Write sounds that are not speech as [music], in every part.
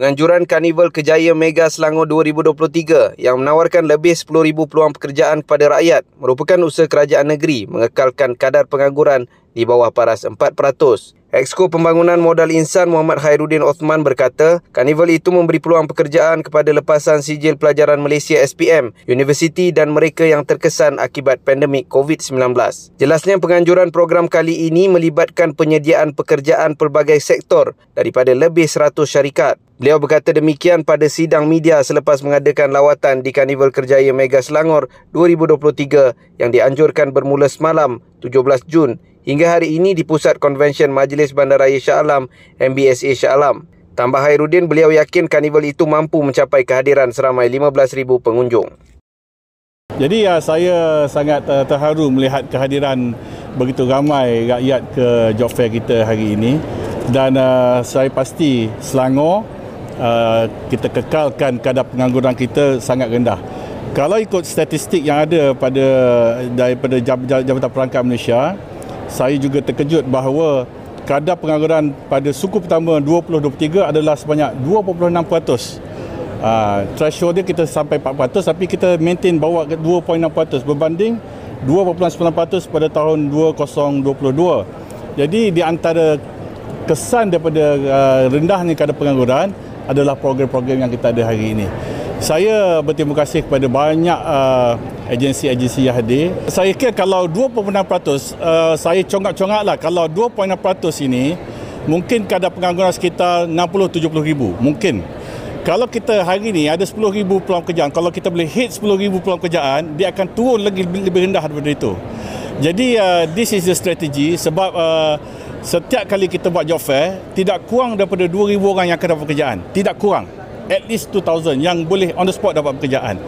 penganjuran Karnival Kejaya Mega Selangor 2023 yang menawarkan lebih 10,000 peluang pekerjaan kepada rakyat merupakan usaha kerajaan negeri mengekalkan kadar pengangguran di bawah paras 4%. Exko Pembangunan Modal Insan Muhammad Khairuddin Osman berkata, karnival itu memberi peluang pekerjaan kepada lepasan sijil pelajaran Malaysia SPM, universiti dan mereka yang terkesan akibat pandemik COVID-19. Jelasnya penganjuran program kali ini melibatkan penyediaan pekerjaan pelbagai sektor daripada lebih 100 syarikat. Beliau berkata demikian pada sidang media selepas mengadakan lawatan di Karnival Kerjaya Mega Selangor 2023 yang dianjurkan bermula semalam 17 Jun hingga hari ini di Pusat Konvensyen Majlis Bandaraya Shah Alam MBSA Shah Alam. Tambah Hairuddin, beliau yakin karnival itu mampu mencapai kehadiran seramai 15,000 pengunjung. Jadi ya, saya sangat uh, terharu melihat kehadiran begitu ramai rakyat ke job fair kita hari ini dan uh, saya pasti Selangor uh, kita kekalkan kadar pengangguran kita sangat rendah. Kalau ikut statistik yang ada pada daripada Jabatan Perangkat Malaysia, saya juga terkejut bahawa kadar pengangguran pada suku pertama 2023 adalah sebanyak 2.6%. Uh, threshold dia kita sampai 4% tapi kita maintain bawa ke 2.6% berbanding 2.9% pada tahun 2022. Jadi di antara kesan daripada uh, rendahnya kadar pengangguran adalah program-program yang kita ada hari ini. Saya berterima kasih kepada banyak uh, agensi-agensi yang hadir. Saya kira kalau 2.6% uh, saya congak-congak lah kalau 2.6% ini mungkin kadar pengangguran sekitar 60-70 ribu. Mungkin. Kalau kita hari ini ada 10 ribu peluang pekerjaan, kalau kita boleh hit 10 ribu peluang pekerjaan, dia akan turun lagi lebih rendah daripada itu. Jadi uh, this is the strategy sebab uh, setiap kali kita buat job fair, tidak kurang daripada 2,000 orang yang akan dapat pekerjaan. Tidak kurang at least 2000 yang boleh on the spot dapat pekerjaan.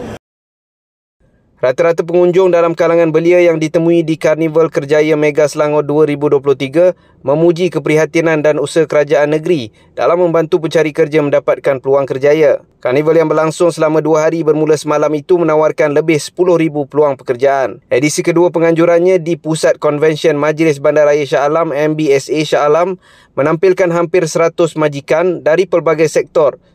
Rata-rata pengunjung dalam kalangan belia yang ditemui di Karnival Kerjaya Mega Selangor 2023 memuji keprihatinan dan usaha kerajaan negeri dalam membantu pencari kerja mendapatkan peluang kerjaya. Karnival yang berlangsung selama dua hari bermula semalam itu menawarkan lebih 10,000 peluang pekerjaan. Edisi kedua penganjurannya di Pusat Konvensyen Majlis Bandaraya Shah Alam MBSA Shah Alam menampilkan hampir 100 majikan dari pelbagai sektor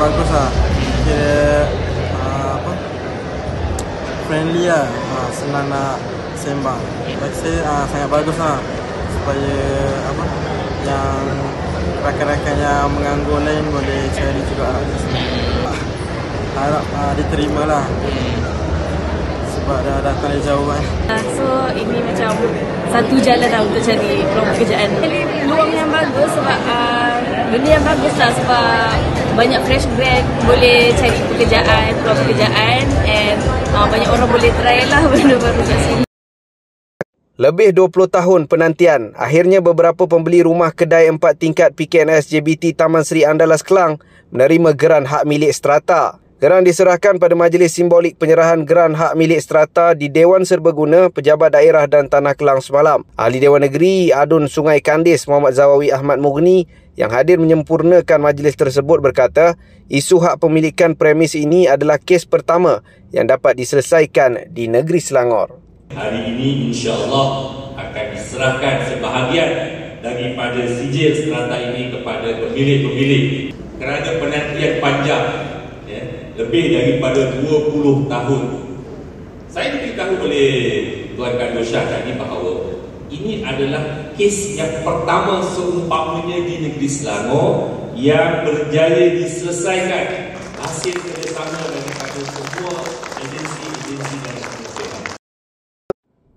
bagus lah. Kira uh, apa? Friendly lah. Uh, senang nak sembang. Bagi saya uh, sangat bagus lah. Supaya apa? Yang rakan-rakan yang menganggur lain boleh cari juga lah. Harap uh, diterima lah. Sebab dah datang dari jauh kan. So ini macam satu jalan lah untuk cari peluang pekerjaan peluang yang bagus sebab uh, benda yang bagus lah sebab banyak fresh grad boleh cari pekerjaan, peluang pekerjaan and uh, banyak orang boleh try lah [laughs] benda baru kat sini. Lebih 20 tahun penantian, akhirnya beberapa pembeli rumah kedai 4 tingkat PKNS JBT Taman Seri Andalas Kelang menerima geran hak milik strata. Geran diserahkan pada majlis simbolik penyerahan geran hak milik strata di Dewan Serbaguna Pejabat Daerah dan Tanah Kelang semalam. Ahli Dewan Negeri Adun Sungai Kandis Muhammad Zawawi Ahmad Mugni yang hadir menyempurnakan majlis tersebut berkata, isu hak pemilikan premis ini adalah kes pertama yang dapat diselesaikan di negeri Selangor. Hari ini insya-Allah akan diserahkan sebahagian daripada sijil strata ini kepada pemilik-pemilik kerana penantian panjang lebih daripada 20 tahun. Saya diberitahu oleh Tuan Kadro Shah tadi bahawa ini adalah kes yang pertama seumpamanya di negeri Selangor yang berjaya diselesaikan hasil kerjasama daripada semua agensi-agensi dan.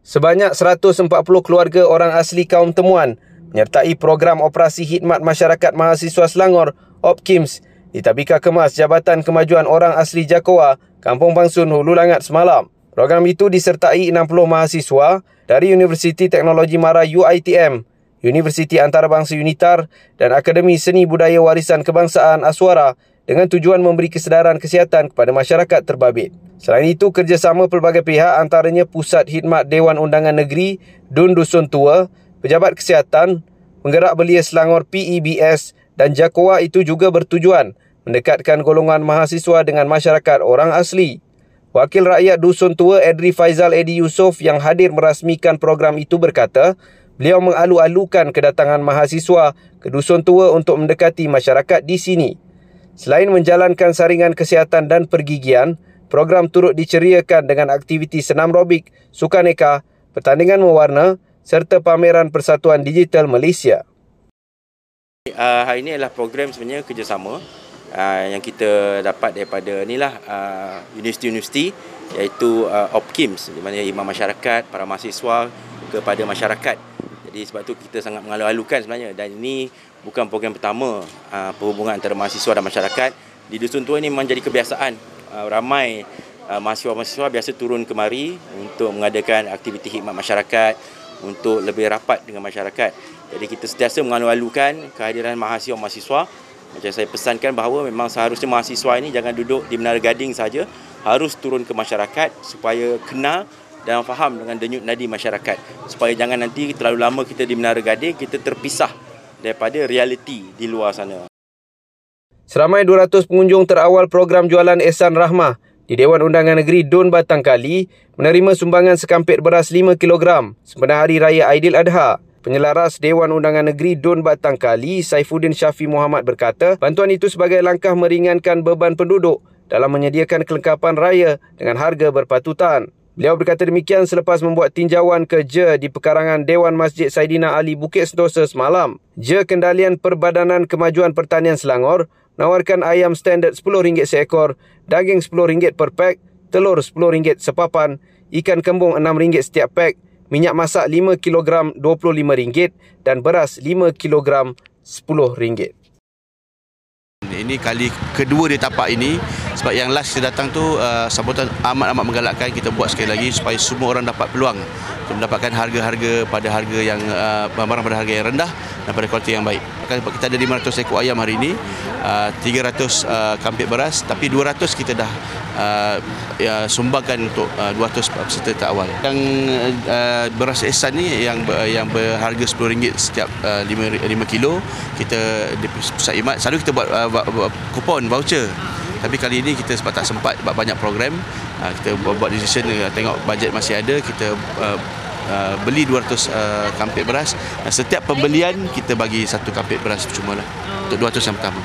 Sebanyak 140 keluarga orang asli kaum temuan menyertai program operasi khidmat masyarakat mahasiswa Selangor, OPKIMS, di Tabika Kemas Jabatan Kemajuan Orang Asli Jakowa, Kampung Bangsun Hulu Langat semalam. Program itu disertai 60 mahasiswa dari Universiti Teknologi Mara UITM, Universiti Antarabangsa Unitar dan Akademi Seni Budaya Warisan Kebangsaan Aswara dengan tujuan memberi kesedaran kesihatan kepada masyarakat terbabit. Selain itu, kerjasama pelbagai pihak antaranya Pusat Khidmat Dewan Undangan Negeri, Dun Dusun Tua, Pejabat Kesihatan, Penggerak Belia Selangor PEBS dan Jakoa itu juga bertujuan mendekatkan golongan mahasiswa dengan masyarakat orang asli. Wakil rakyat Dusun Tua Edri Faizal Edi Yusof yang hadir merasmikan program itu berkata, beliau mengalu-alukan kedatangan mahasiswa ke Dusun Tua untuk mendekati masyarakat di sini. Selain menjalankan saringan kesihatan dan pergigian, program turut diceriakan dengan aktiviti senam robik, sukaneka, pertandingan mewarna, serta pameran Persatuan Digital Malaysia. Uh, hari ini adalah program sebenarnya kerjasama uh, yang kita dapat daripada inilah uh, universiti-universiti iaitu uh, OPKIMS di mana imam masyarakat, para mahasiswa kepada masyarakat. Jadi sebab tu kita sangat mengalu-alukan sebenarnya dan ini bukan program pertama uh, perhubungan antara mahasiswa dan masyarakat. Di Dusun Tua ini memang jadi kebiasaan uh, ramai uh, mahasiswa-mahasiswa biasa turun kemari untuk mengadakan aktiviti khidmat masyarakat, untuk lebih rapat dengan masyarakat. Jadi kita sentiasa mengalu-alukan kehadiran mahasiswa-mahasiswa. Macam saya pesankan bahawa memang seharusnya mahasiswa ini jangan duduk di Menara Gading saja, harus turun ke masyarakat supaya kenal dan faham dengan denyut nadi masyarakat. Supaya jangan nanti terlalu lama kita di Menara Gading, kita terpisah daripada realiti di luar sana. Seramai 200 pengunjung terawal program jualan Ehsan Rahmah di Dewan Undangan Negeri Dun Batang Kali menerima sumbangan sekampit beras 5 kg sempena Hari Raya Aidiladha. Penyelaras Dewan Undangan Negeri Dun Batang Kali, Saifuddin Syafi Muhammad berkata, bantuan itu sebagai langkah meringankan beban penduduk dalam menyediakan kelengkapan raya dengan harga berpatutan. Beliau berkata demikian selepas membuat tinjauan ke Je di pekarangan Dewan Masjid Saidina Ali Bukit Sentosa semalam. Je Kendalian Perbadanan Kemajuan Pertanian Selangor menawarkan ayam standard RM10 seekor, daging RM10 per pack, telur RM10 sepapan, ikan kembung RM6 setiap pack, minyak masak 5 kg RM25 dan beras 5 kg RM10. Ini kali kedua dia tapak ini. Sebab yang last kita datang tu uh, sambutan amat-amat menggalakkan. Kita buat sekali lagi supaya semua orang dapat peluang untuk mendapatkan harga-harga pada harga yang uh, barang pada harga yang rendah dan pada kualiti yang baik. Kita ada 500 ekor ayam hari ini, uh, 300 uh, kampit beras tapi 200 kita dah uh, ya, sumbangkan untuk uh, 200 peserta awal. Yang uh, beras esan ni yang yang berharga RM10 setiap uh, 5 5 kilo kita di pusat imat selalu kita buat uh, kupon voucher tapi kali ini kita sebab tak sempat buat banyak program uh, kita buat, decision uh, tengok bajet masih ada kita uh, uh, beli 200 uh, kampit beras. Uh, setiap pembelian kita bagi satu kampit beras cuma lah untuk 200 yang pertama.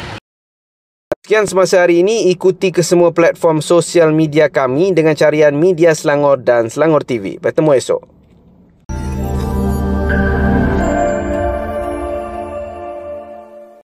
Sekian semasa hari ini, ikuti ke semua platform sosial media kami dengan carian Media Selangor dan Selangor TV. Bertemu esok.